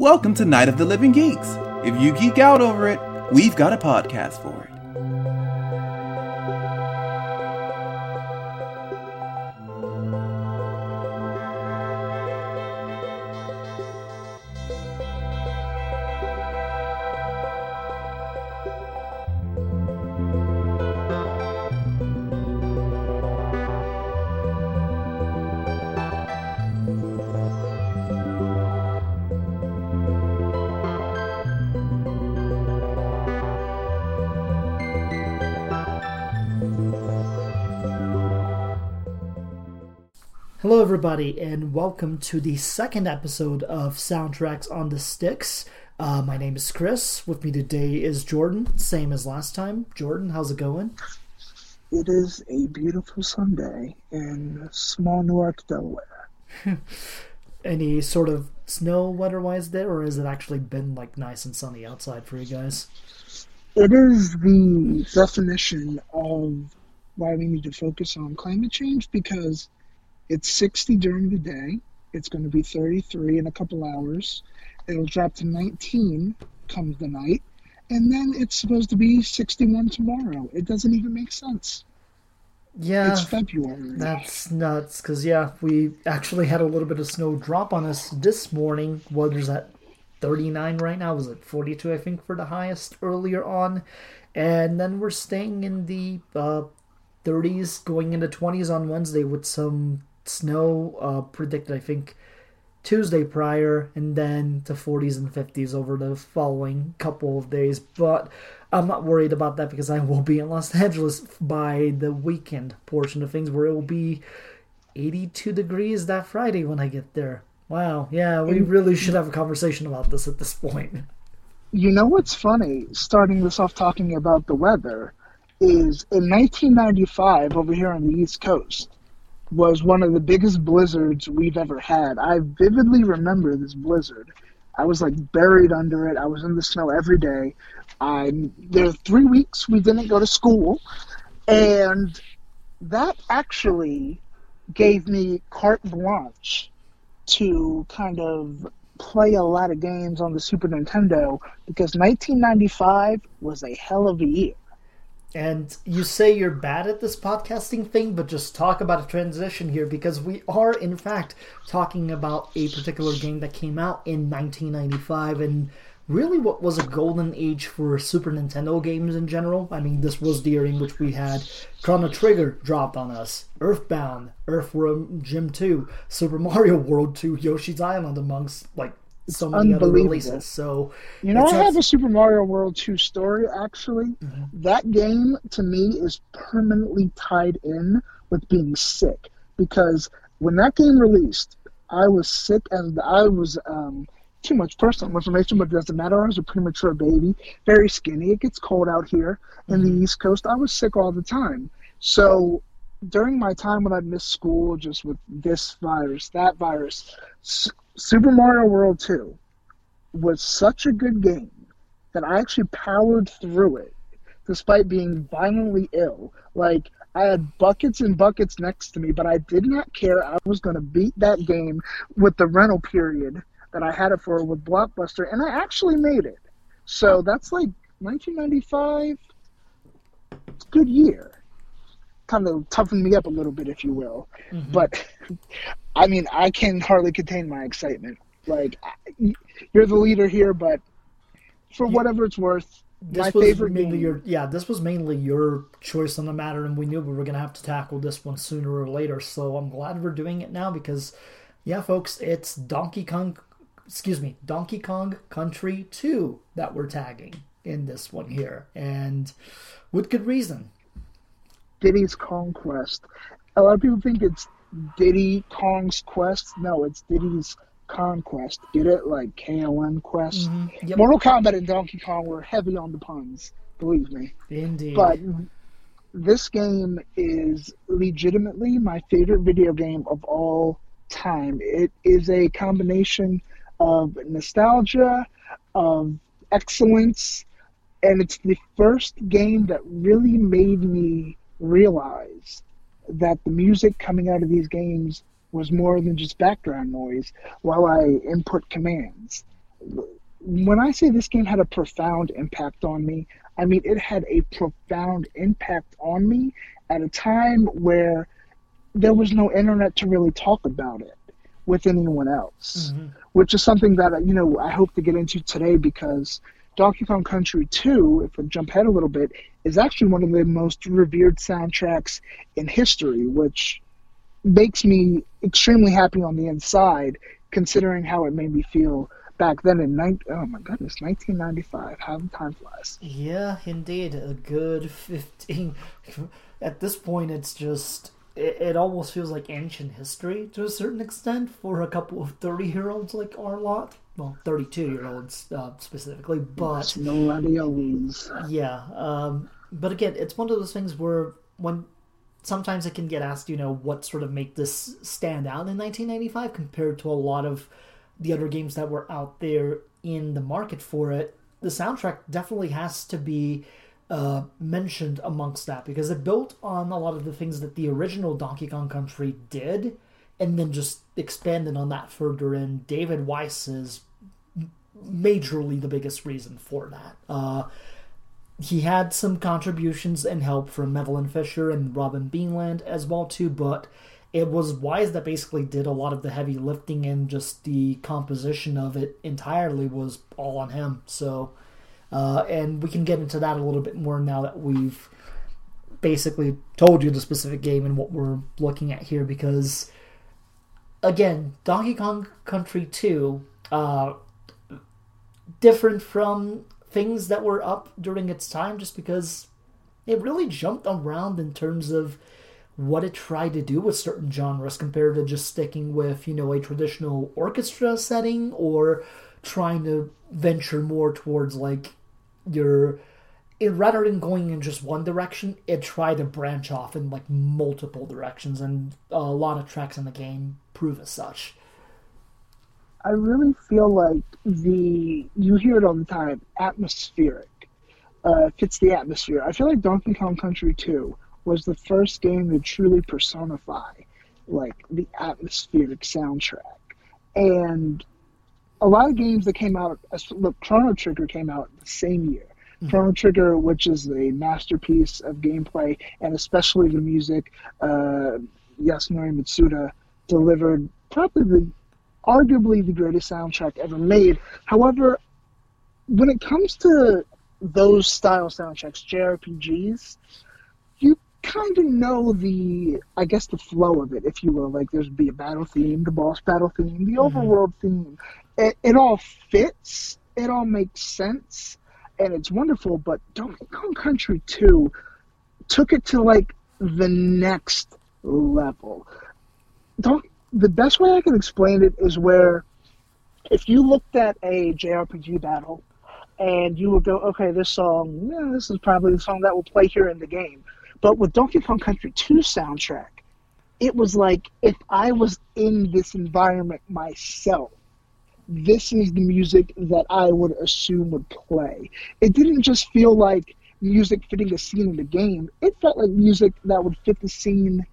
Welcome to Night of the Living Geeks. If you geek out over it, we've got a podcast for it. Everybody, and welcome to the second episode of Soundtracks on the Sticks. Uh, my name is Chris. With me today is Jordan, same as last time. Jordan, how's it going? It is a beautiful Sunday in small Newark, Delaware. Any sort of snow weather-wise there, or has it actually been like nice and sunny outside for you guys? It is the definition of why we need to focus on climate change because it's 60 during the day. It's going to be 33 in a couple hours. It'll drop to 19 come the night. And then it's supposed to be 61 tomorrow. It doesn't even make sense. Yeah, It's February. That's nuts, because, yeah, we actually had a little bit of snow drop on us this morning. Weather's at 39 right now. Was it 42, I think, for the highest earlier on? And then we're staying in the uh, 30s, going into 20s on Wednesday with some snow uh, predicted, I think, Tuesday prior, and then to 40s and 50s over the following couple of days. But I'm not worried about that because I will be in Los Angeles by the weekend portion of things where it will be 82 degrees that Friday when I get there. Wow, yeah, we really should have a conversation about this at this point. You know what's funny, starting this off talking about the weather, is in 1995 over here on the East Coast was one of the biggest blizzards we've ever had. I vividly remember this blizzard. I was like buried under it. I was in the snow every day. I there were three weeks we didn't go to school, and that actually gave me carte blanche to kind of play a lot of games on the Super Nintendo because 1995 was a hell of a year. And you say you're bad at this podcasting thing, but just talk about a transition here because we are, in fact, talking about a particular game that came out in 1995 and really what was a golden age for Super Nintendo games in general. I mean, this was the year in which we had Chrono Trigger dropped on us, Earthbound, Earthworm Jim 2, Super Mario World 2, Yoshi's Island, amongst like so many other unbelievable. releases. So You know, I have a Super Mario World 2 story actually. Mm-hmm. That game to me is permanently tied in with being sick because when that game released, I was sick and I was um, too much personal information, but it doesn't matter. I was a premature baby, very skinny. It gets cold out here in the East Coast. I was sick all the time. So during my time when I missed school, just with this virus, that virus, Super Mario World 2 was such a good game that I actually powered through it despite being violently ill. Like, I had buckets and buckets next to me, but I did not care. I was going to beat that game with the rental period that I had it for with Blockbuster, and I actually made it. So that's like 1995. It's a good year. Kind of toughened me up a little bit, if you will. Mm-hmm. But, I mean, I can hardly contain my excitement. Like, you're the leader here, but for whatever it's worth, this my was favorite mainly game. your yeah this was mainly your choice on the matter and we knew we were going to have to tackle this one sooner or later so i'm glad we're doing it now because yeah folks it's donkey kong excuse me donkey kong country 2 that we're tagging in this one here and with good reason Diddy's Conquest. A lot of people think it's Diddy Kong's Quest. No, it's Diddy's Conquest. Get it? Like K O N Quest. Mm-hmm. Yep. Mortal Kombat and Donkey Kong were heavy on the puns, believe me. indeed But this game is legitimately my favorite video game of all time. It is a combination of nostalgia, of excellence, and it's the first game that really made me realize that the music coming out of these games was more than just background noise while I input commands. when I say this game had a profound impact on me, I mean it had a profound impact on me at a time where there was no internet to really talk about it with anyone else, mm-hmm. which is something that you know I hope to get into today because Donkey Kong Country 2, if I jump ahead a little bit, is actually one of the most revered soundtracks in history, which makes me extremely happy on the inside, considering how it made me feel back then in 19, oh my goodness 1995 how time flies. Yeah indeed a good 15 at this point it's just it, it, almost feels like ancient history to a certain extent for a couple of 30 year olds like our lot well 32 year olds uh, specifically but millennials. Yeah um, but again it's one of those things where when sometimes it can get asked you know what sort of make this stand out in 1995 compared to a lot of the other games that were out there in the market for it, the soundtrack definitely has to be uh, mentioned amongst that because it built on a lot of the things that the original Donkey Kong Country did, and then just expanding on that further. And David Wise is majorly the biggest reason for that. Uh, he had some contributions and help from Eveline Fischer and Robin Beanland as well too, but it was Wise that basically did a lot of the heavy lifting and just the composition of it entirely was all on him. So, uh, and we can get into that a little bit more now that we've basically told you the specific game and what we're looking at here because, again, Donkey Kong Country 2, uh, different from things that were up during its time just because it really jumped around in terms of what it tried to do with certain genres compared to just sticking with, you know, a traditional orchestra setting or trying to venture more towards like your it, rather than going in just one direction, it tried to branch off in like multiple directions, and a lot of tracks in the game prove as such. I really feel like the you hear it all the time, atmospheric uh, fits the atmosphere. I feel like Donkey Kong Country 2 was the first game to truly personify like the atmospheric soundtrack. And a lot of games that came out, look, Chrono Trigger came out the same year. Chrono Trigger, which is a masterpiece of gameplay and especially the music, uh, Yasunori Mitsuda delivered probably the, arguably the greatest soundtrack ever made. However, when it comes to those style soundtracks, JRPGs, you kind of know the, I guess, the flow of it, if you will. Like, there's be a battle theme, the boss battle theme, the mm-hmm. overworld theme. It, it all fits. It all makes sense, and it's wonderful. But Donkey Kong Country 2 took it to like the next level. Don't. The best way I can explain it is where, if you looked at a JRPG battle, and you would go, okay, this song, yeah, this is probably the song that will play here in the game but with Donkey Kong Country 2 soundtrack, it was like if I was in this environment myself, this is the music that I would assume would play. It didn't just feel like music fitting a scene in the game, it felt like music that would fit the scene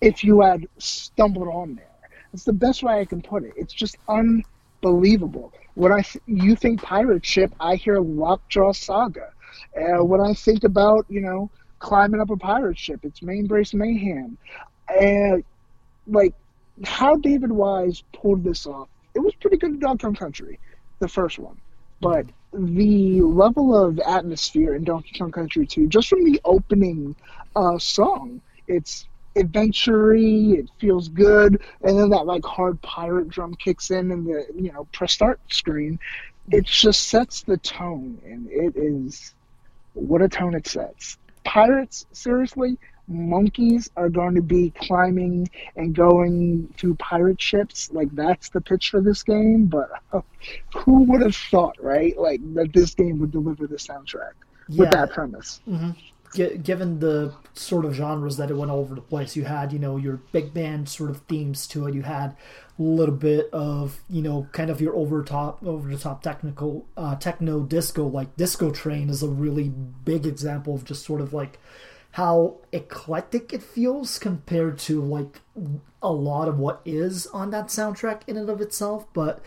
if you had stumbled on there. It's the best way I can put it. It's just unbelievable. When I th- you think pirate ship, I hear Lockjaw Saga. Uh, when I think about you know climbing up a pirate ship. It's Mainbrace Mayhem. And, like, how David Wise pulled this off, it was pretty good in Donkey Kong Country, the first one. But the level of atmosphere in Donkey Kong Country 2, just from the opening uh, song, it's adventure it feels good, and then that like hard pirate drum kicks in and the you know press start screen. It just sets the tone, and it is what a tone it sets pirates, seriously, monkeys are going to be climbing and going through pirate ships. Like that's the pitch for this game. But who would have thought, right? Like that this game would deliver the soundtrack yeah. with that premise. Mm-hmm given the sort of genres that it went all over the place, you had you know your big band sort of themes to it. You had a little bit of you know kind of your over top over the top technical uh, techno disco like Disco Train is a really big example of just sort of like how eclectic it feels compared to like a lot of what is on that soundtrack in and of itself. But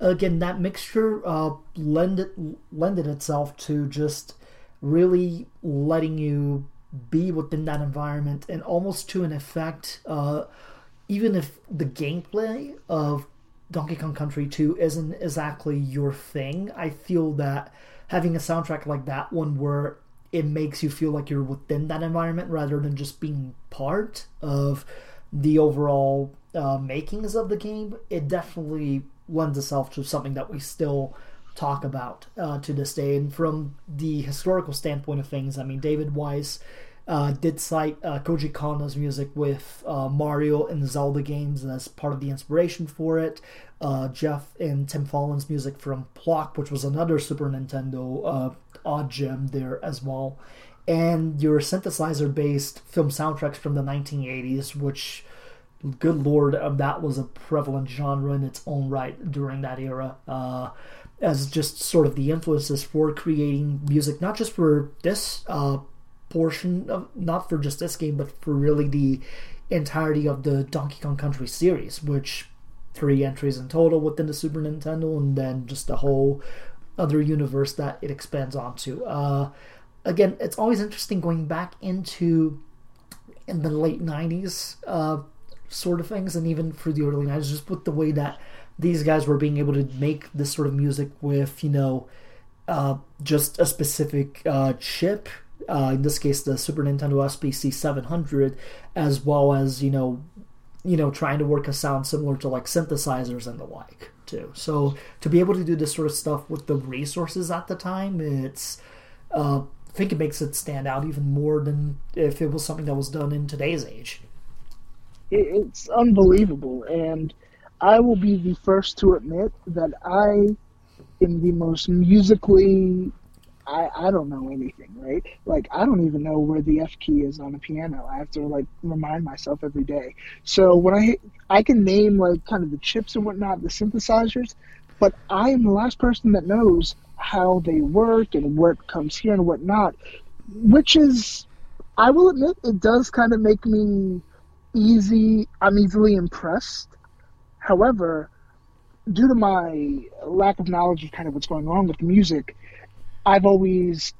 again, that mixture uh, lended lended itself to just really letting you be within that environment and almost to an effect. Uh, even if the gameplay of Donkey Kong Country 2 isn't exactly your thing, I feel that having a soundtrack like that one where it makes you feel like you're within that environment rather than just being part of the overall uh, makings of the game, it definitely lends itself to something that we still talk about uh, to this day. And from the historical standpoint of things, I mean, David Wise uh, did cite uh, Koji Kondo's music with uh, Mario and Zelda games as part of the inspiration for it. Uh, Jeff and Tim Follin's music from Plok, which was another Super Nintendo uh, odd gem there as well. And your synthesizer based film soundtracks from the 1980s, which good lord, uh, that was a prevalent genre in its own right during that era. Uh, as just sort of the influences for creating music, not just for this uh, portion of, not for just this game, but for really the entirety of the Donkey Kong Country series, which three entries in total within the Super Nintendo, and then just the whole other universe that it expands onto. Uh, again, it's always interesting going back into in the late '90s. Uh, sort of things, and even for the early 90s, just with the way that these guys were being able to make this sort of music with, you know, uh, just a specific uh, chip, uh, in this case the Super Nintendo SPC 700, as well as, you know, you know, trying to work a sound similar to like synthesizers and the like too. So to be able to do this sort of stuff with the resources at the time, it's uh, I think it makes it stand out even more than if it was something that was done in today's age it's unbelievable. And I will be the first to admit that I am the most musically. I, I don't know anything, right? Like I don't even know where the F key is on a piano. I have to like remind myself every day. So when I I can name like kind of the chips and whatnot, the synthesizers, but I am the last person that knows how they work and what comes here and whatnot. Which is, I will admit, it does kind of make me easy. I'm easily impressed. However, due to my lack of knowledge of kind of what's going on with music, I've always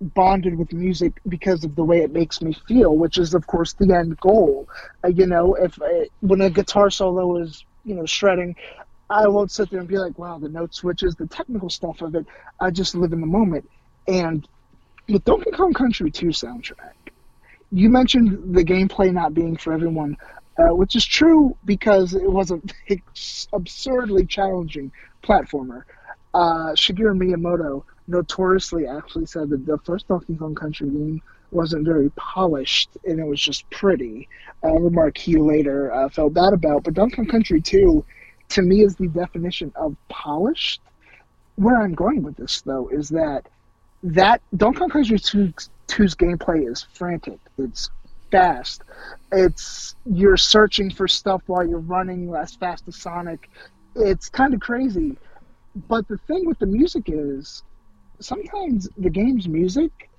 bonded with music because of the way it makes me feel, which is of course the end goal. Uh, you know, if uh, when a guitar solo is you know shredding, I won't sit there and be like, "Wow, the note switches, the technical stuff of it." I just live in the moment. And with Donkey Kong Country 2 soundtrack, you mentioned the gameplay not being for everyone, uh, which is true because it was an absurdly challenging platformer. Uh, Shigeru Miyamoto notoriously actually said that the first Donkey Kong Country game wasn't very polished and it was just pretty. A remark he later uh, felt bad about. But Donkey Kong Country 2, to me, is the definition of polished. Where I'm going with this, though, is that that Donkey Kong Country 2 2's gameplay is frantic. It's fast. It's you're searching for stuff while you're running as fast as Sonic. It's kind of crazy. But the thing with the music is sometimes the game's music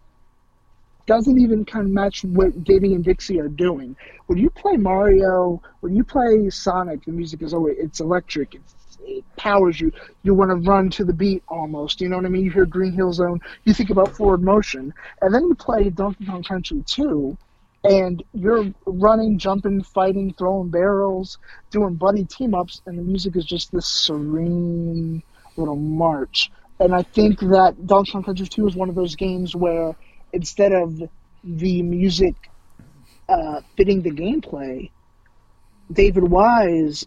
doesn't even kind of match what Diddy and Dixie are doing. When you play Mario, when you play Sonic, the music is always it's electric. It's it powers you. You want to run to the beat almost. You know what I mean? You hear Green Hill Zone, you think about forward motion, and then you play Donkey Kong Country 2, and you're running, jumping, fighting, throwing barrels, doing buddy team ups, and the music is just this serene little march. And I think that Donkey Kong Country 2 is one of those games where instead of the music uh, fitting the gameplay, David Wise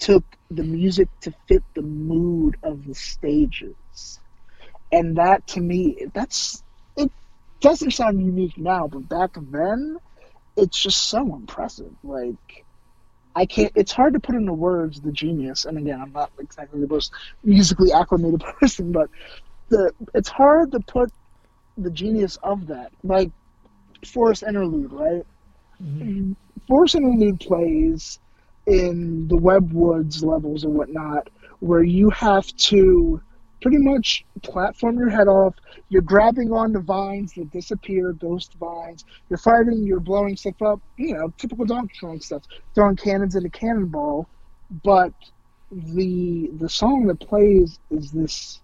took the music to fit the mood of the stages. And that to me, that's it doesn't sound unique now, but back then, it's just so impressive. Like I can't. It's hard to put into words the genius. And again, I'm not exactly the most musically acclimated person, but the it's hard to put the genius of that. Like Forest Interlude, right? Mm-hmm. Forest Interlude plays in the webwoods levels and whatnot, where you have to pretty much platform your head off. You're grabbing on the vines that disappear, ghost vines. You're fighting, you're blowing stuff up, you know, typical Donkey Kong stuff, throwing cannons at a cannonball. But the the song that plays is this.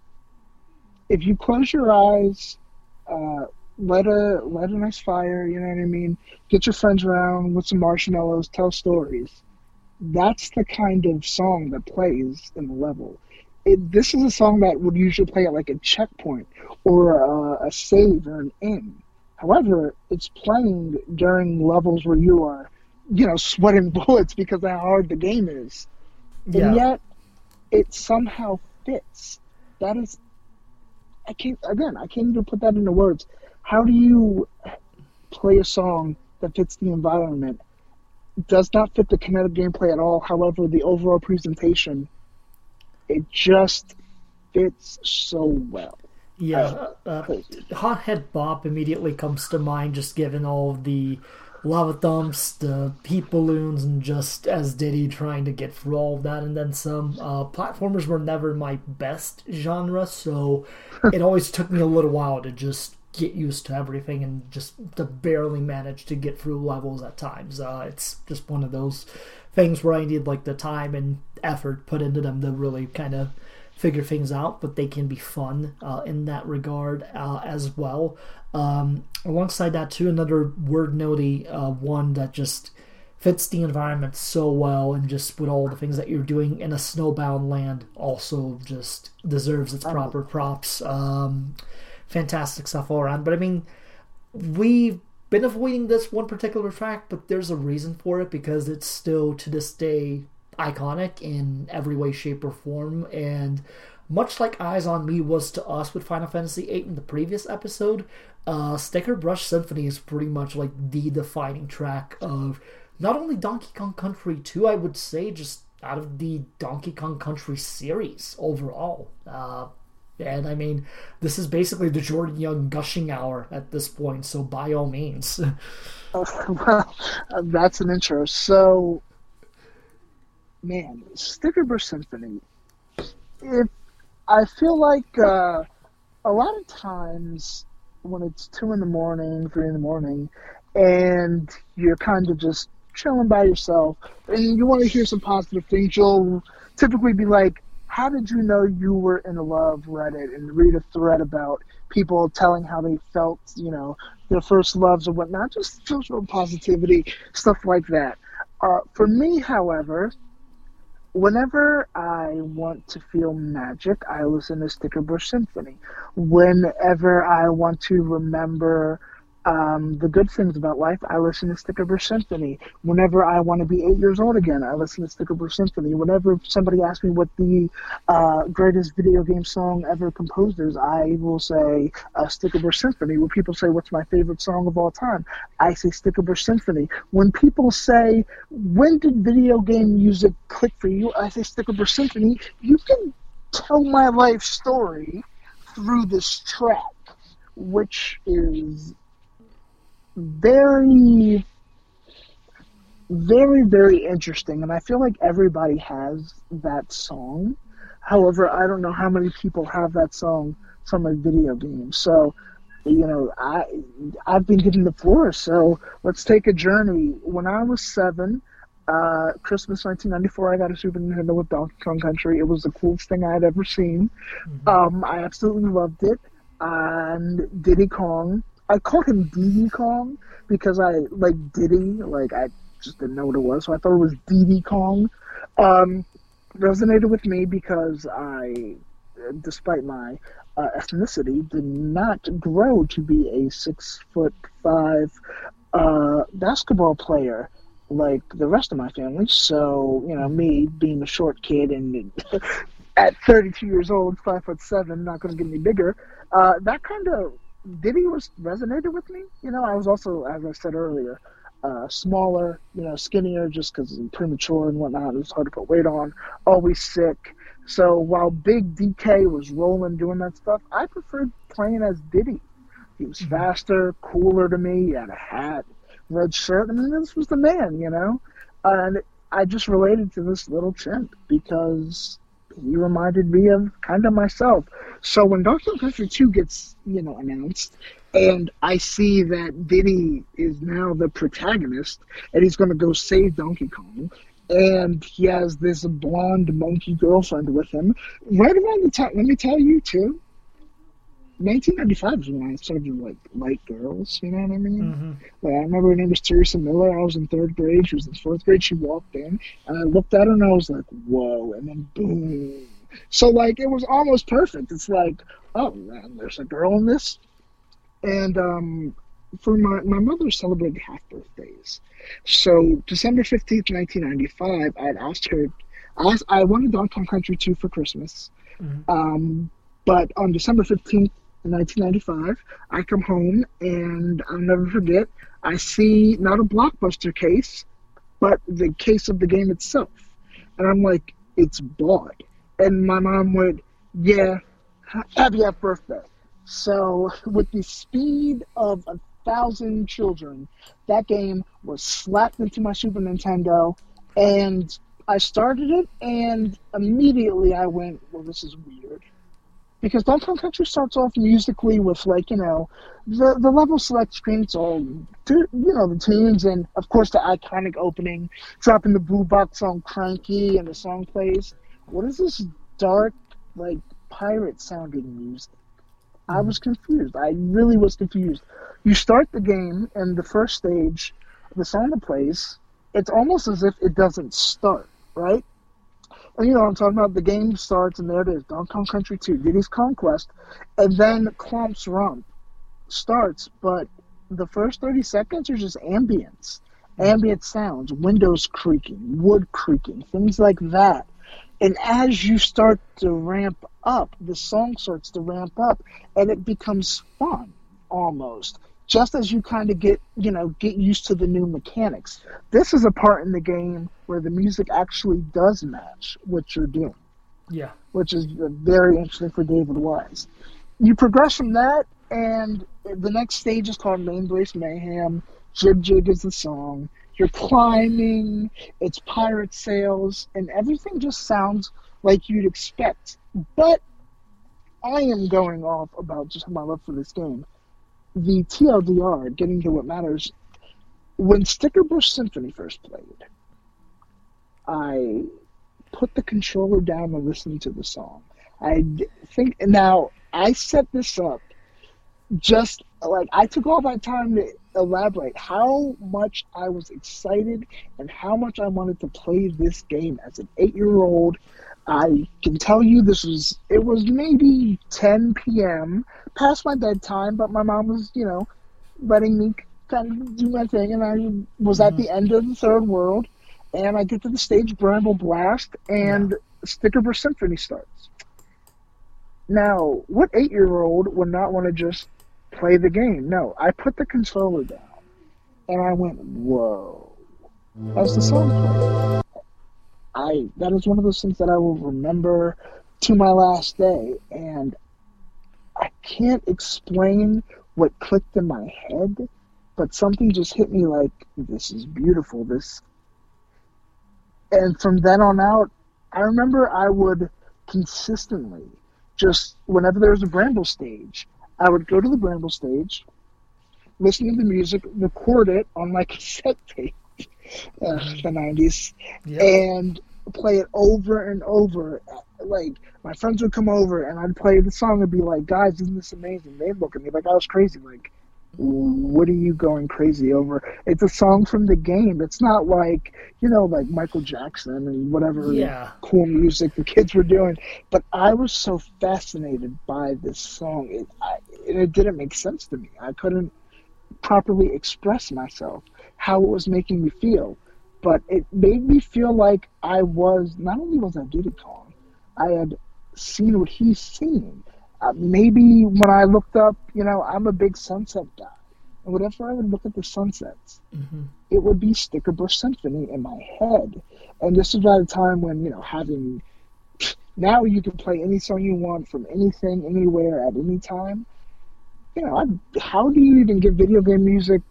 If you close your eyes, uh, let a let a nice fire. You know what I mean. Get your friends around with some marshmallows. Tell stories. That's the kind of song that plays in the level. It, this is a song that would usually play at like a checkpoint or a, a save or an end. However, it's playing during levels where you are, you know, sweating bullets because of how hard the game is. Yeah. And yet, it somehow fits. That is, I can't, again, I can't even put that into words. How do you play a song that fits the environment? Does not fit the kinetic gameplay at all. However, the overall presentation, it just fits so well. Yeah, uh, Hothead Bop immediately comes to mind, just given all the lava thumps, the heat balloons, and just as Diddy trying to get through all of that and then some. Uh, platformers were never my best genre, so it always took me a little while to just get used to everything and just to barely manage to get through levels at times. Uh, it's just one of those things where I need like the time and effort put into them to really kind of figure things out, but they can be fun uh, in that regard uh, as well. Um, alongside that, too, another word notey uh, one that just fits the environment so well and just with all the things that you're doing in a snowbound land also just deserves its proper props. Um, fantastic stuff all around. But I mean, we've been avoiding this one particular track, but there's a reason for it because it's still to this day iconic in every way, shape, or form. And much like Eyes on Me was to us with Final Fantasy VIII in the previous episode, uh, Sticker Brush Symphony is pretty much like the defining track of not only Donkey Kong Country 2, I would say, just out of the Donkey Kong Country series overall. Uh, and I mean, this is basically the Jordan Young gushing hour at this point, so by all means. well, that's an intro. So, man, Sticker Brush Symphony. If I feel like uh, a lot of times when it's two in the morning, three in the morning, and you're kind of just chilling by yourself, and you want to hear some positive things, you'll typically be like, "How did you know you were in love?" Reddit and read a thread about people telling how they felt, you know, their first loves or whatnot, just social positivity, stuff like that. Uh, for me, however, whenever I want to feel magic, I listen to Sticker Brush Symphony. Whenever I want to remember um, the good things about life, I listen to Sticker Brush Symphony. Whenever I want to be eight years old again, I listen to Sticker Brush Symphony. Whenever somebody asks me what the uh, greatest video game song ever composed is, I will say uh, Symphony. When people say, What's my favorite song of all time? I say Sticker Brush Symphony. When people say, When did video game music click for you? I say Sticker Brush Symphony. You can tell my life story through this track, which is very very very interesting and i feel like everybody has that song however i don't know how many people have that song from a video game so you know i i've been given the floor so let's take a journey when i was seven uh, Christmas 1994, I got a Super Nintendo with Donkey Kong Country. It was the coolest thing I had ever seen. Mm-hmm. Um, I absolutely loved it. And Diddy Kong I called him Diddy Kong because I like Diddy, like I just didn't know what it was, so I thought it was Diddy Kong. Um, resonated with me because I, despite my uh, ethnicity, did not grow to be a six foot five uh, basketball player like the rest of my family. So you know, me being a short kid and at 32 years old, five foot seven, not going to get any bigger. Uh, that kind of Diddy was resonated with me. You know, I was also, as I said earlier, uh, smaller, you know, skinnier, just because I'm premature and whatnot. It was hard to put weight on. Always sick. So while Big DK was rolling, doing that stuff, I preferred playing as Diddy. He was mm-hmm. faster, cooler to me. He had a hat, red shirt. I mean, this was the man, you know. And I just related to this little chimp because he reminded me of kind of myself. So when Donkey Kong Country 2 gets, you know, announced, and I see that Diddy is now the protagonist, and he's going to go save Donkey Kong, and he has this blonde monkey girlfriend with him. Right around the time, let me tell you too. 1995 is when I started like like girls. You know what I mean? Mm-hmm. Like I remember her name was Teresa Miller. I was in third grade. She was in fourth grade. She walked in, and I looked at her, and I was like, "Whoa!" And then boom. So like it was almost perfect. It's like, oh man, there's a girl in this. And um, for my my mother celebrated half birthdays, so December fifteenth, nineteen ninety five, I had asked her. I, asked, I wanted Donkey Kong Country 2 for Christmas, mm-hmm. um, but on December 15th, 1995. I come home, and I'll never forget, I see not a blockbuster case, but the case of the game itself. And I'm like, it's bought. And my mom went, yeah, happy birthday. So, with the speed of a thousand children, that game was slapped into my Super Nintendo, and I started it, and immediately I went, well, this is weird. Because Kong Country starts off musically with like you know the the level select screen. It's all you know the tunes and of course the iconic opening, dropping the blue box song "Cranky" and the song plays. What is this dark like pirate sounding music? I mm-hmm. was confused. I really was confused. You start the game and the first stage, the song that plays, it's almost as if it doesn't start, right? And you know what I'm talking about? The game starts and there it is, Donkey Kong Country 2, Diddy's Conquest, and then Clomp's Rump starts, but the first 30 seconds are just ambience, mm-hmm. ambient sounds, windows creaking, wood creaking, things like that. And as you start to ramp up, the song starts to ramp up, and it becomes fun almost. Just as you kind of get, you know, get used to the new mechanics. This is a part in the game where the music actually does match what you're doing Yeah. which is very interesting for David Wise. You progress from that, and the next stage is called Mainbrace Mayhem. Jib Jig is the song. You're climbing, it's pirate sails, and everything just sounds like you'd expect. But I am going off about just my love for this game. The TLDR, getting to what matters, when Sticker Bush Symphony first played, I put the controller down and listened to the song. I think now I set this up just like I took all that time to elaborate how much I was excited and how much I wanted to play this game as an eight year old. I can tell you this was it was maybe 10 p.m. past my bedtime, but my mom was you know letting me kind of do my thing, and I was at the mm-hmm. end of the third world, and I get to the stage Bramble Blast, and Sticker Burst Symphony starts. Now, what eight year old would not want to just play the game? No, I put the controller down and I went, whoa, as the song played. I that is one of those things that I will remember to my last day, and I can't explain what clicked in my head, but something just hit me like this is beautiful. This, and from then on out, I remember I would consistently just whenever there was a Bramble stage, I would go to the Bramble stage, listen to the music, record it on my cassette tape, uh, the '90s, Yeah. and play it over and over. Like my friends would come over and I'd play the song and be like, "Guys, isn't this amazing?" They'd look at me like I was crazy. Like, what are you going crazy over? It's a song from the game. It's not like you know, like Michael Jackson and whatever Yeah. cool music the kids were doing. But I was so fascinated by this song. It, I, it didn't make sense to me. I couldn't properly express myself how it was making me feel but it made me feel like I was not only was I Diddy Kong, I had seen what he's seen. Uh, maybe when I looked up, you know, I'm a big sunset guy, and whenever I would look at the sunsets, hmm it would be Sticker Bush Symphony in my head. And this was at a time when you know having now you can play any song you want from anything, anywhere, at any time. You know, I, how do you even get video game music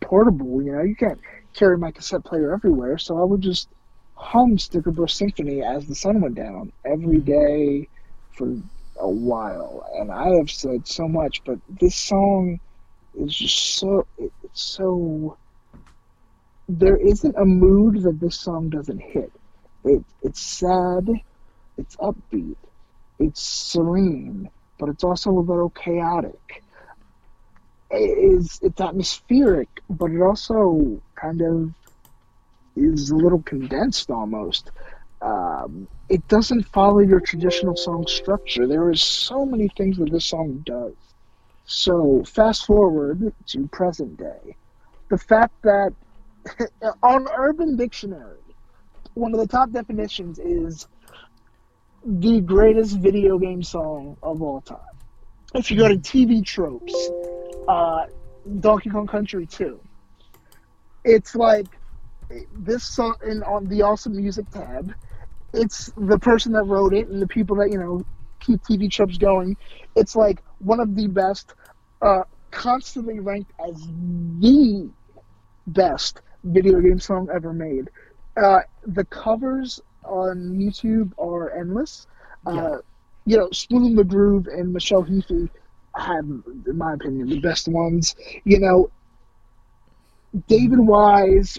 portable? You know, you can't carry my cassette player everywhere, so I would just hum Sticker Bush Symphony as the sun went down every mm-hmm. day for a while. And I have said so much, but this song is just so it, it's so there isn't a mood that this song doesn't hit. It, it's sad, it's upbeat, it's serene, but it's also a little chaotic. Is it's atmospheric, but it also kind of is a little condensed almost. Um, it doesn't follow your traditional song structure. There is so many things that this song does. So fast forward to present day, the fact that on Urban Dictionary, one of the top definitions is the greatest video game song of all time. If you go to TV tropes, uh, Donkey Kong Country 2, it's like this song in on the awesome music tab. It's the person that wrote it and the people that you know keep TV tropes going. It's like one of the best, uh, constantly ranked as the best video game song ever made. Uh, the covers on YouTube are endless. Uh, yeah. Uh, you know, Spoon the Groove and Michelle Heafy have, in my opinion, the best ones. You know, David Wise,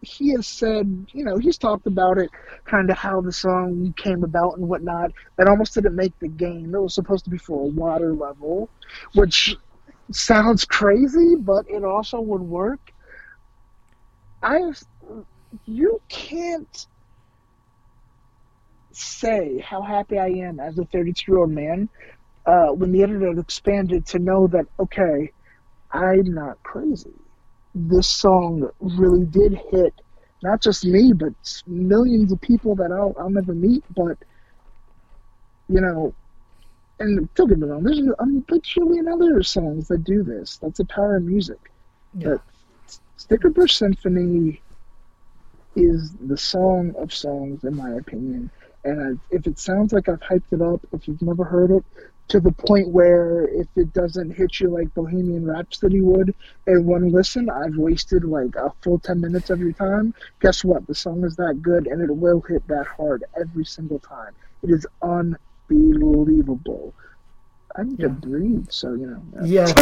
he has said, you know, he's talked about it, kind of how the song came about and whatnot. That almost didn't make the game. It was supposed to be for a water level, which sounds crazy, but it also would work. I, you can't say how happy I am as a 32 year old man uh, when the internet expanded to know that, okay, I'm not crazy. This song really did hit not just me, but millions of people that I'll, I'll never meet. But, you know, and don't get me wrong, there's a bajillion other songs that do this. That's the power of music. Yeah. But Stickerbush Symphony is the song of songs, in my opinion. And I've, if it sounds like I've hyped it up, if you've never heard it, to the point where if it doesn't hit you like Bohemian Rhapsody would in one listen, I've wasted like a full 10 minutes of your time. Guess what? The song is that good and it will hit that hard every single time. It is unbelievable. I need yeah. to breathe, so you know. Yeah,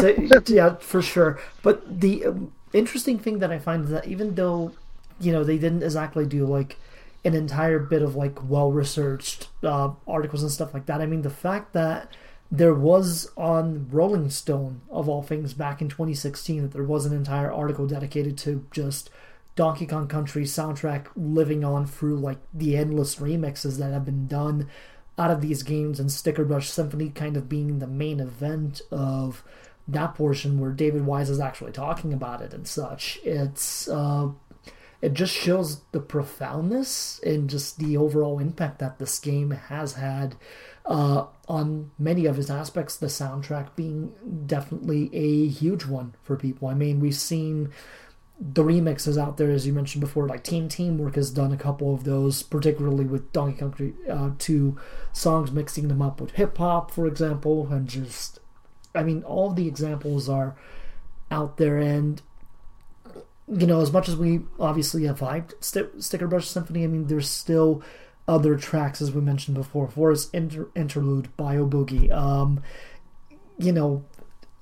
yeah, for sure. But the um, interesting thing that I find is that even though, you know, they didn't exactly do like an entire bit of like well researched uh, articles and stuff like that. I mean, the fact that there was on Rolling Stone, of all things, back in 2016, that there was an entire article dedicated to just Donkey Kong Country soundtrack living on through like the endless remixes that have been done out of these games, and Sticker Brush Symphony kind of being the main event of that portion where David Wise is actually talking about it and such. It's uh, it just shows the profoundness and just the overall impact that this game has had uh, on many of his aspects. The soundtrack being definitely a huge one for people. I mean, we've seen the remixes out there, as you mentioned before, like Team Teamwork has done a couple of those, particularly with Donkey Kong uh, 2 songs, mixing them up with hip hop, for example, and just, I mean, all the examples are out there, and you know, as much as we obviously have hyped St- Sticker Brush Symphony, I mean, there's still other tracks, as we mentioned before. Forest Inter- Interlude, Bayou Boogie, um, you know,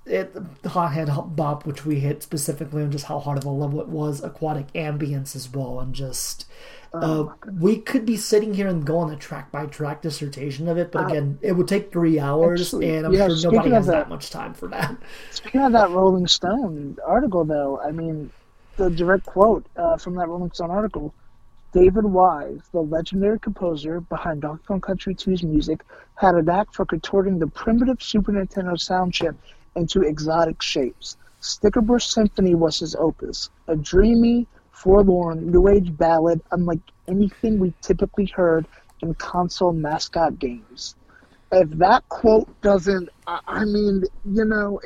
it, Hothead Bop, which we hit specifically on just how hard of a level it was, Aquatic Ambience as well, and just. Uh, oh we could be sitting here and go on a track by track dissertation of it, but uh, again, it would take three hours, actually, and I'm yeah, sure nobody has that, that much time for that. Speaking of that Rolling Stone article, though, I mean, the direct quote uh, from that Rolling Stone article David Wise, the legendary composer behind Donkey Kong Country 2's music, had a knack for contorting the primitive Super Nintendo sound chip into exotic shapes. Stickerbush Symphony was his opus, a dreamy, forlorn, new age ballad unlike anything we typically heard in console mascot games. If that quote doesn't, I mean, you know,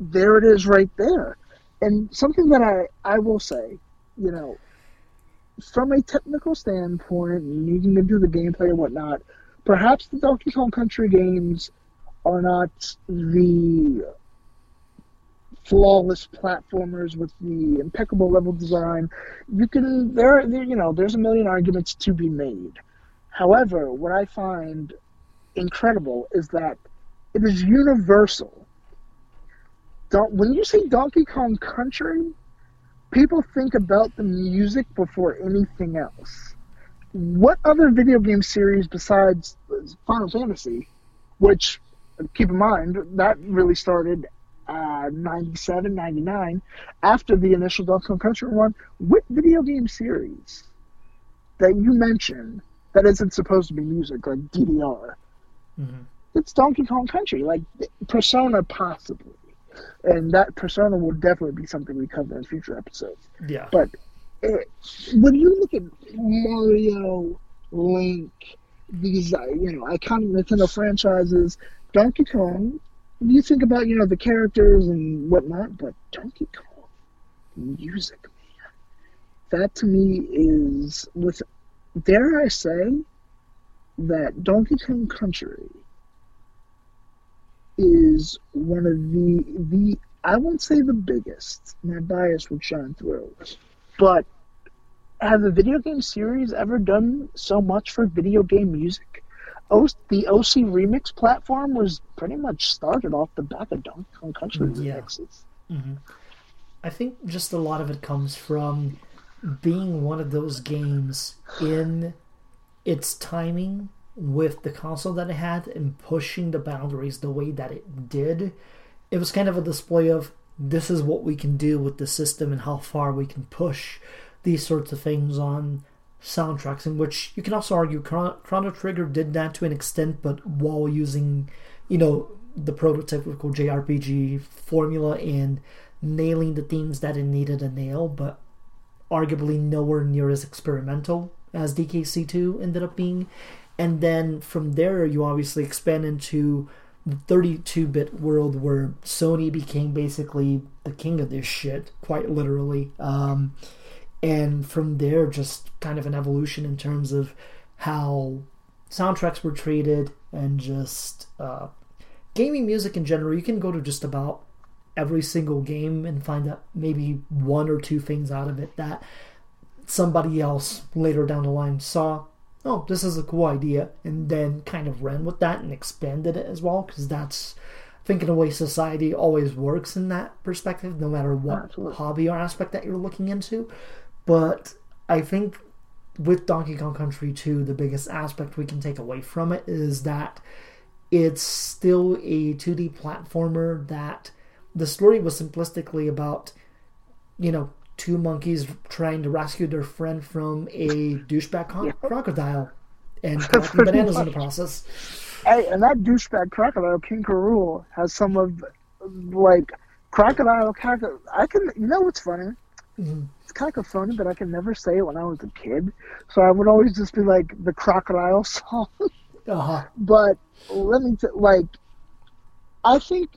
there it is right there. And something that I, I will say, you know, from a technical standpoint, needing to do the gameplay and whatnot, perhaps the Donkey Kong Country games are not the flawless platformers with the impeccable level design. You can there, there you know, there's a million arguments to be made. However, what I find incredible is that it is universal when you say Donkey Kong Country, people think about the music before anything else. What other video game series besides Final Fantasy, which keep in mind that really started uh, 97, 99, after the initial Donkey Kong Country run, what video game series that you mentioned that isn't supposed to be music, like DDR, Mm-hmm. it's Donkey Kong Country, like Persona possibly. And that Persona will definitely be something we cover in future episodes. Yeah. But it, when you look at Mario, Link, these uh, you know iconic Nintendo franchises, Donkey Kong, you think about you know the characters and whatnot, but Donkey Kong music, man, that to me is with dare I say that Donkey Kong Country is one of the the I won't say the biggest. My bias would shine through, but have a video game series ever done so much for video game music? O- the OC Remix platform was pretty much started off the back of Donkey Kong Country mm, Yeah. remixes. Mm-hmm. I think just a lot of it comes from being one of those games in its timing with the console that it had and pushing the boundaries the way that it did. It was kind of a display of this is what we can do with the system and how far we can push these sorts of things on soundtracks, in which you can also argue Chrono Trigger did that to an extent, but while using, you know, the prototypical JRPG formula and nailing the themes that it needed to nail, but arguably nowhere near as experimental as DKC2 ended up being. And then from there, you obviously expand into the 32 bit world where Sony became basically the king of this shit, quite literally. Um, and from there, just kind of an evolution in terms of how soundtracks were treated and just uh, gaming music in general. You can go to just about every single game and find out maybe one or two things out of it that somebody else later down the line saw oh this is a cool idea and then kind of ran with that and expanded it as well because that's I think in a way society always works in that perspective no matter what Absolutely. hobby or aspect that you're looking into but i think with donkey kong country 2 the biggest aspect we can take away from it is that it's still a 2d platformer that the story was simplistically about you know two monkeys trying to rescue their friend from a douchebag co- crocodile and collecting bananas in the process Hey, and that douchebag crocodile, King K. Rool, has some of like crocodile. Caca- I can, you know, what's funny? Mhm. It's kind of funny, but I can never say it when I was a kid. So I would always just be like the crocodile song. uh-huh but let me t- like, I think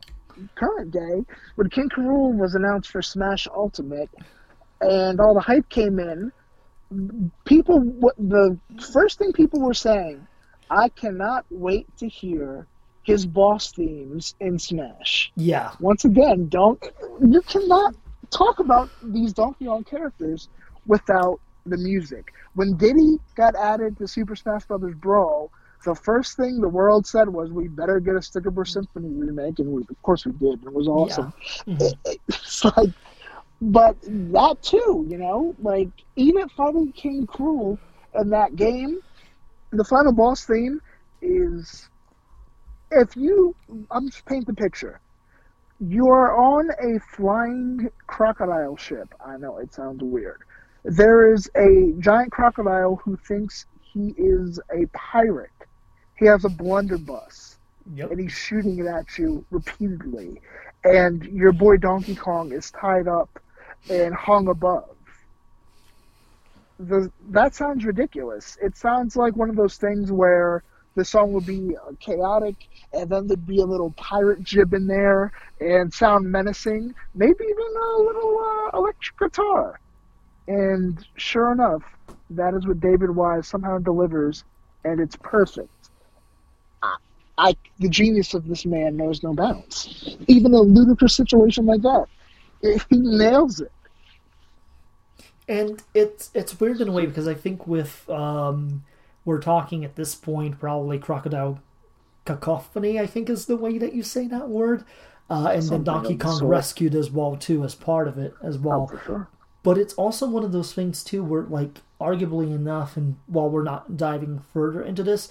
current day when King K. Rool was announced for Smash Ultimate, and all the hype came in, people the first thing people were saying, I cannot wait to hear his boss themes in Smash. yeah Once again, don't you cannot talk about these Donkey Kong characters without the music. When Diddy got added to Super Smash Bros. Brawl, the first thing the world said was, "We better get a Sticker Symphony remake," and we, of course we did. It was awesome. Mhm. It's like, but that too, you know, like even fighting King K. Rool in that game, the final boss theme is if you I'm just paint the picture. You are on a flying crocodile ship. I know it sounds weird. There is a giant crocodile who thinks he is a pirate. He has a blunderbuss yep and he's shooting it at you repeatedly. And your boy Donkey Kong is tied up and hung above. The, that sounds ridiculous. It sounds like one of those things where the song would be uh, chaotic and then there'd be a little pirate jib in there and sound menacing, maybe even a little uh, electric guitar. And sure enough, that is what David Wise somehow delivers, and it's perfect. I the genius of this man knows no bounds. Even a ludicrous situation like that, he nails it. And it's it's weird in a way because I think with um, we're talking at this point probably crocodile cacophony I think is the way that you say that word, uh, and then Donkey of the Kong rescued as well too as part of it as Oh, well. for sure. but it's also one of those things too where like arguably enough and while we're not diving further into this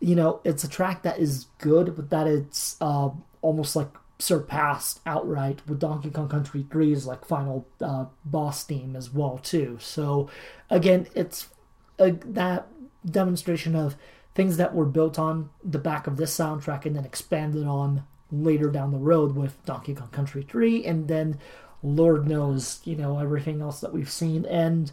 you know it's a track that is good but that it's uh, almost like surpassed outright with donkey kong country 3's like final uh, boss theme as well too so again it's a, that demonstration of things that were built on the back of this soundtrack and then expanded on later down the road with Donkey Kong Country 3 and then Lord knows, you know, everything else that we've seen. And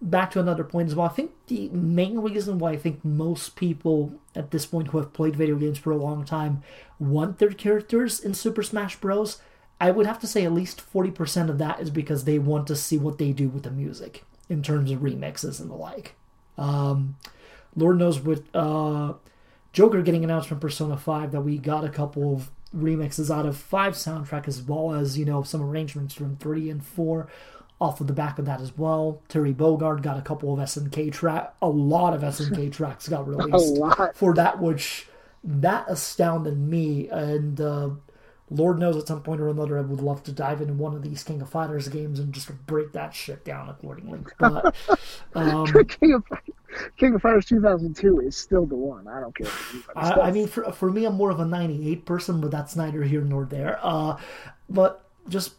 back to another point as well, I think the main reason why I think most people at this point who have played video games for a long time want their characters in Super Smash Bros. I would have to say at least 40% of that is because they want to see what they do with the music in terms of remixes and the like. Um, Lord knows with uh, Joker getting announced from Persona 5 that we got a couple of remixes out of 5 soundtrack as well as, you know, some arrangements from 3 and 4 off of the back of that as well. Terry Bogard got a couple of SNK track, a lot of SNK tracks got released for that, which that astounded me. And uh, Lord knows at some point or another I would love to dive into one of these King of Fighters games and just break that shit down accordingly. But um, King, of, King of Fighters 2002 is still the one. I don't care. I, I, mean, for for me, I'm more of a 98 person, but that's neither here nor there. Uh, but just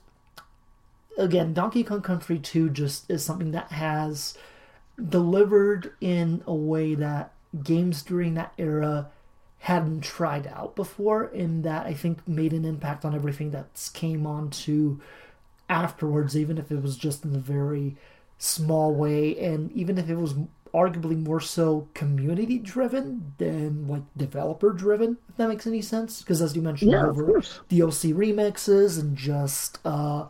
again, Donkey Kong Country 2 just is something that has delivered in a way that games during that era hadn't tried out before and that I think made an impact on everything that came on to afterwards, even if it was just in a very small way, and even if it was arguably more so community driven than like developer driven, if that makes any sense. Because as you mentioned, yeah, over DLC remixes and just uh,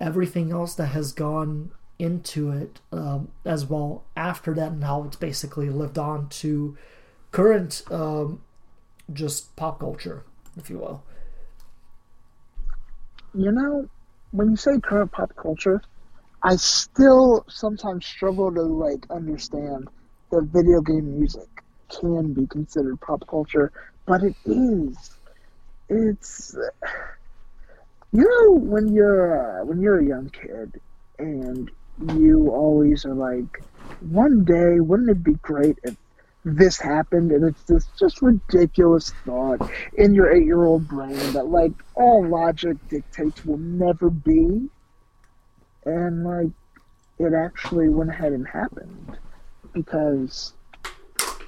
everything else that has gone into it um, as well after that, and how it's basically lived on to current um, just pop culture, if you will. You know, when you say current pop culture, I still sometimes struggle to like understand that video game music can be considered pop culture, but it is. It's you know when you're uh, when you're a young kid and you always are like, one day wouldn't it be great if this happened, and it's this just ridiculous thought in your eight year old brain that like all logic dictates will never be, and like it actually went ahead and happened. Because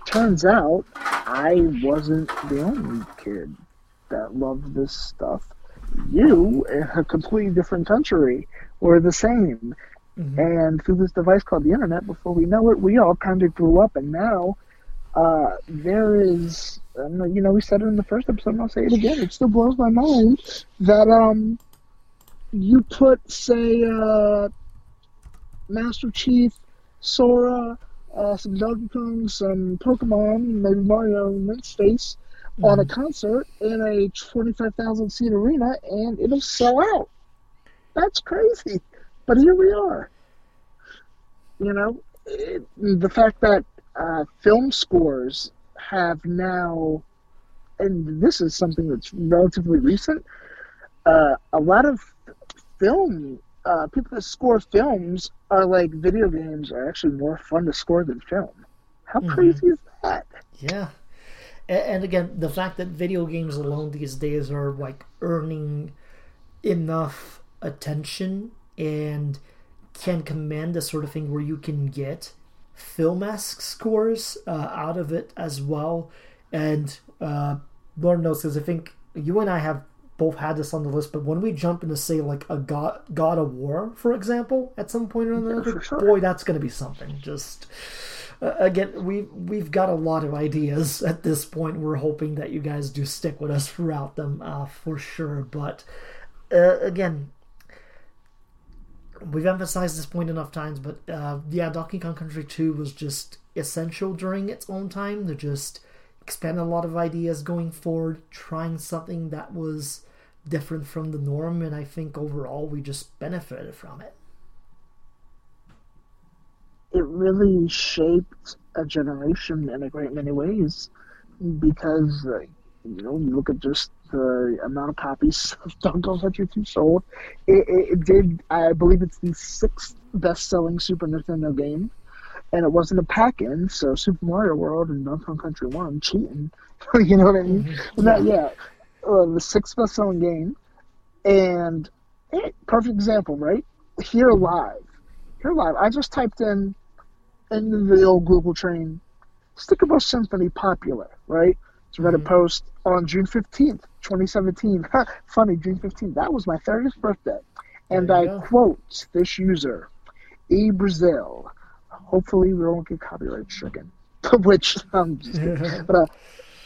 turns out I wasn't the only kid that loved this stuff. You, in a completely different country, were the same. Mm-hmm. And through this device called the internet, before we know it, we all kind of grew up, and now uh, there is, you know, we said it in the first episode, and I'll say it again. It still blows my mind that um, you put, say, uh, Master Chief, Sora, uh, some Donkey Kong, some Pokemon, maybe Mario in that space, mm-hmm. on a concert in a 25,000 seat arena, and it'll sell out. That's crazy. But here we are. You know, it, the fact that uh, film scores have now, and this is something that's relatively recent. Uh, a lot of film uh, people that score films are like video games are actually more fun to score than film. How mm-hmm. crazy is that? Yeah. And again, the fact that video games alone these days are like earning enough attention and can command the sort of thing where you can get film-esque scores uh, out of it as well. And uh, Lord knows, because I think you and I have both had this on the list, but when we jump into say like a God God of War, for example, at some point or another, sure. boy, that's going to be something. Just uh, again, we we've got a lot of ideas at this point. We're hoping that you guys do stick with us throughout them uh, for sure. But uh, again, we've emphasized this point enough times, but uh, yeah, Donkey Kong Country 2 was just essential during its own time to just expand a lot of ideas going forward, trying something that was different from the norm, and I think overall we just benefited from it. It really shaped a generation in a great many ways because, uh, you know, you look at just the amount of copies of Donkey Kong Country 2 sold. It, it, it, did, I believe it's the sixth best-selling Super Nintendo game, and it wasn't a pack-in. So Super Mario World and Donkey Kong Country One cheating. you know what I mean? Mm-hmm. Not yeah, uh, the sixth best-selling game, and eh, perfect example, right? Here live, here live. I just typed in into the old Google train, Sticker Bus Symphony popular, right? So I read a Mhm. post on June 15th, 2017. Funny, June 15th. That was my 30th birthday. And I go. quote this user, E Brazil. Hopefully we won't get copyright stricken. Which, um, just but uh,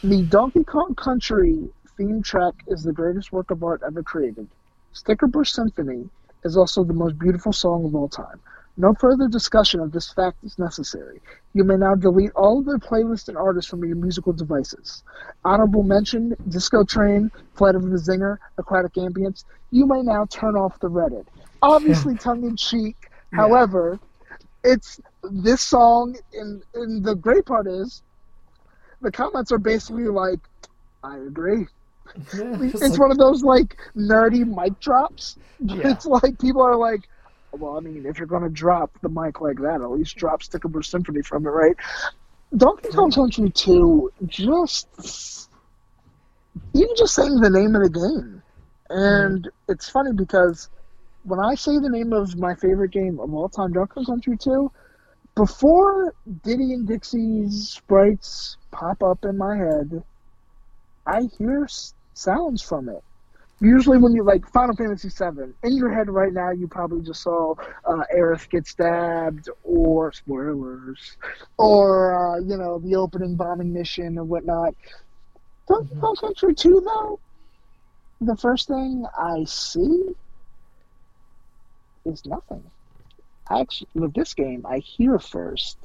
the Donkey Kong Country theme track is the greatest work of art ever created. Sticker Bush Symphony is also the most beautiful song of all time. No further discussion of this fact is necessary. You may now delete all of the playlists and artists from your musical devices. Honorable mention, Disco Train, Flight of the Zinger, Aquatic Ambience. You may now turn off the Reddit. Obviously tongue in cheek. Yeah. However, it's this song and, and the great part is the comments are basically like, I agree. Yeah, It's, like- one of those like nerdy mic drops. Yeah. It's like people are like, well, I mean, if you're going to drop the mic like that, at least drop Stickerburst Symphony from it, right? Donkey Kong Country 2 just even just saying the name of the game. And it's funny because when I say the name of my favorite game of all time, Donkey Kong Country 2, before Diddy and Dixie's sprites pop up in my head, I hear sounds from it. Usually, when you like Final Fantasy VII, in your head right now, you probably just saw uh, Aerith get stabbed, or spoilers, or uh, you know the opening bombing mission and whatnot. Donkey Kong Country 2, though, the first thing I see is nothing. I actually, with this game, I hear first,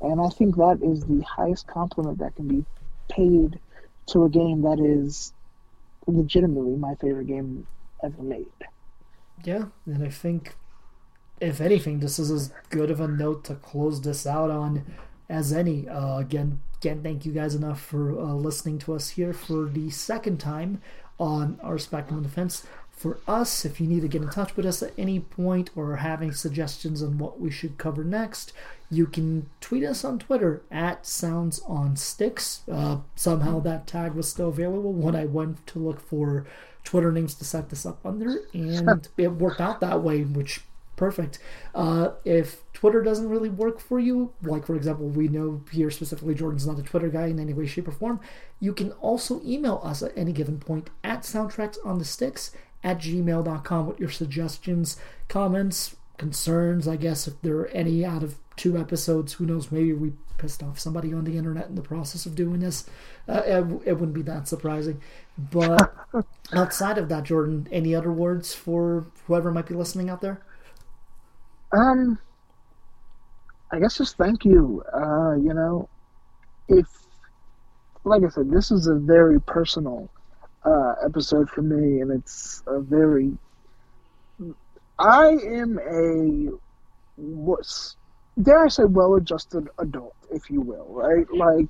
and I think that is the highest compliment that can be paid to a game that is legitimately my favorite game ever made. Yeah, and I think, if anything, this is as good of a note to close this out on as any. Uh, again, can't thank you guys enough for uh, listening to us here for the second time on our Spectrum Defense. For us, if you need to get in touch with us at any point or have any suggestions on what we should cover next, you can tweet us on Twitter at Sounds on Sticks. Uh, somehow that tag was still available when I went to look for Twitter names to set this up under, and it worked out that way, which perfect. Uh, if Twitter doesn't really work for you, like for example, we know here specifically Jordan's not a Twitter guy in any way, shape, or form, you can also email us at any given point at soundtracks on the sticks at gmail.com with your suggestions, comments, concerns. I guess if there are any out of two episodes, who knows, maybe we pissed off somebody on the internet in the process of doing this. Uh, it, it wouldn't be that surprising. But outside of that, Jordan, any other words for whoever might be listening out there? Um, I guess just thank you. Uh, you know, if, like I said, this is a very personal uh, episode for me, and it's a very. I am a what's dare I say well-adjusted adult, if you will, right? Like,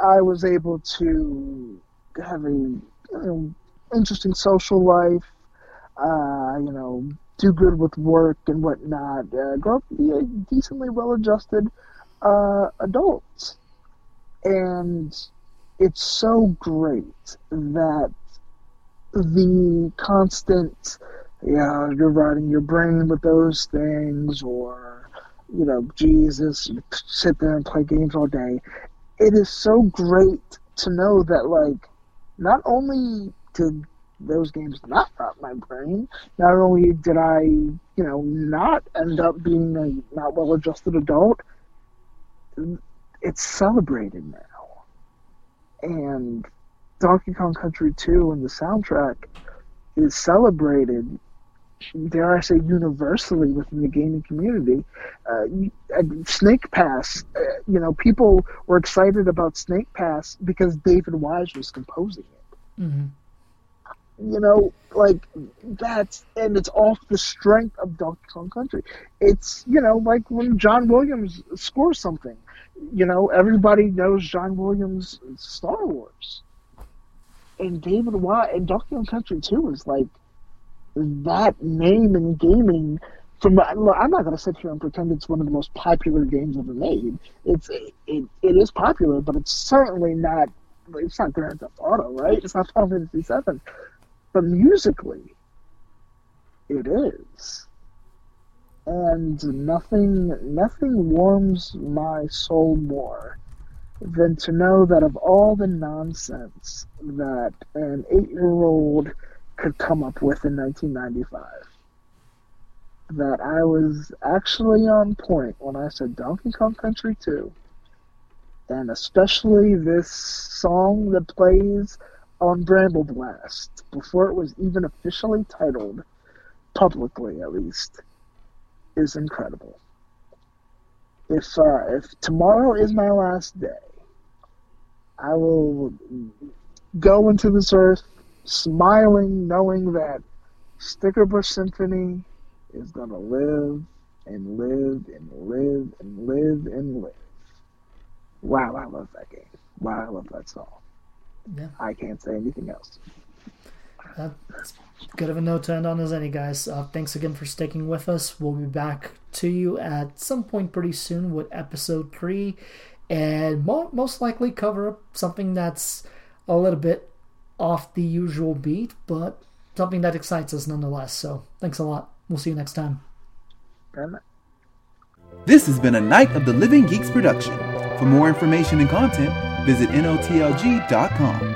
I was able to have a you know, interesting social life. Uh, you know, do good with work and whatnot. Uh, grow up to be a decently well-adjusted uh, adult, and it's so great that the constant, yeah, you're riding your brain with those things, or you know, Jesus, you sit there and play games all day. It is so great to know that, like, not only did those games not rot my brain, not only did I, you know, not end up being a not well adjusted adult, it's celebrated now. And Donkey Kong Country 2 and the soundtrack is celebrated, dare I say, universally within the gaming community. Uh, uh, Snake Pass, uh, you know, people were excited about Snake Pass because David Wise was composing it Mm-hmm. you know, like that's and it's off the strength of Donkey Kong Country. It's you know like when John Williams scores something, you know everybody knows John Williams Star Wars, and David Wise and Donkey Kong Country Two is like that name in gaming from I'm not going to sit here and pretend it's one of the most popular games ever made. It's it, it, it is popular, but it's certainly not. It's not Grand Theft Auto, right? It's not Final Fantasy Seven, but musically, it is. And nothing nothing warms my soul more than to know that of all the nonsense that an eight year old could come up with in 1995 that I was actually on point when I said Donkey Kong Country 2. And especially this song that plays on Bramble Blast before it was even officially titled, publicly at least, is incredible. If uh, if tomorrow is my last day, I will go into this earth smiling, knowing that Stickerbush Symphony is going to live and live and live and live and live. Wow, I love that game. Wow, I love that song. Yeah. I can't say anything else. That's good of a note to end on as any, guys. Uh, thanks again for sticking with us. We'll be back to you at some point pretty soon with episode three, and mo- most likely cover up something that's a little bit off the usual beat, but something that excites us nonetheless. So, thanks a lot. We'll see you next time. This has been a Night of the Living Geeks production. For more information and content, visit NOTLG.com.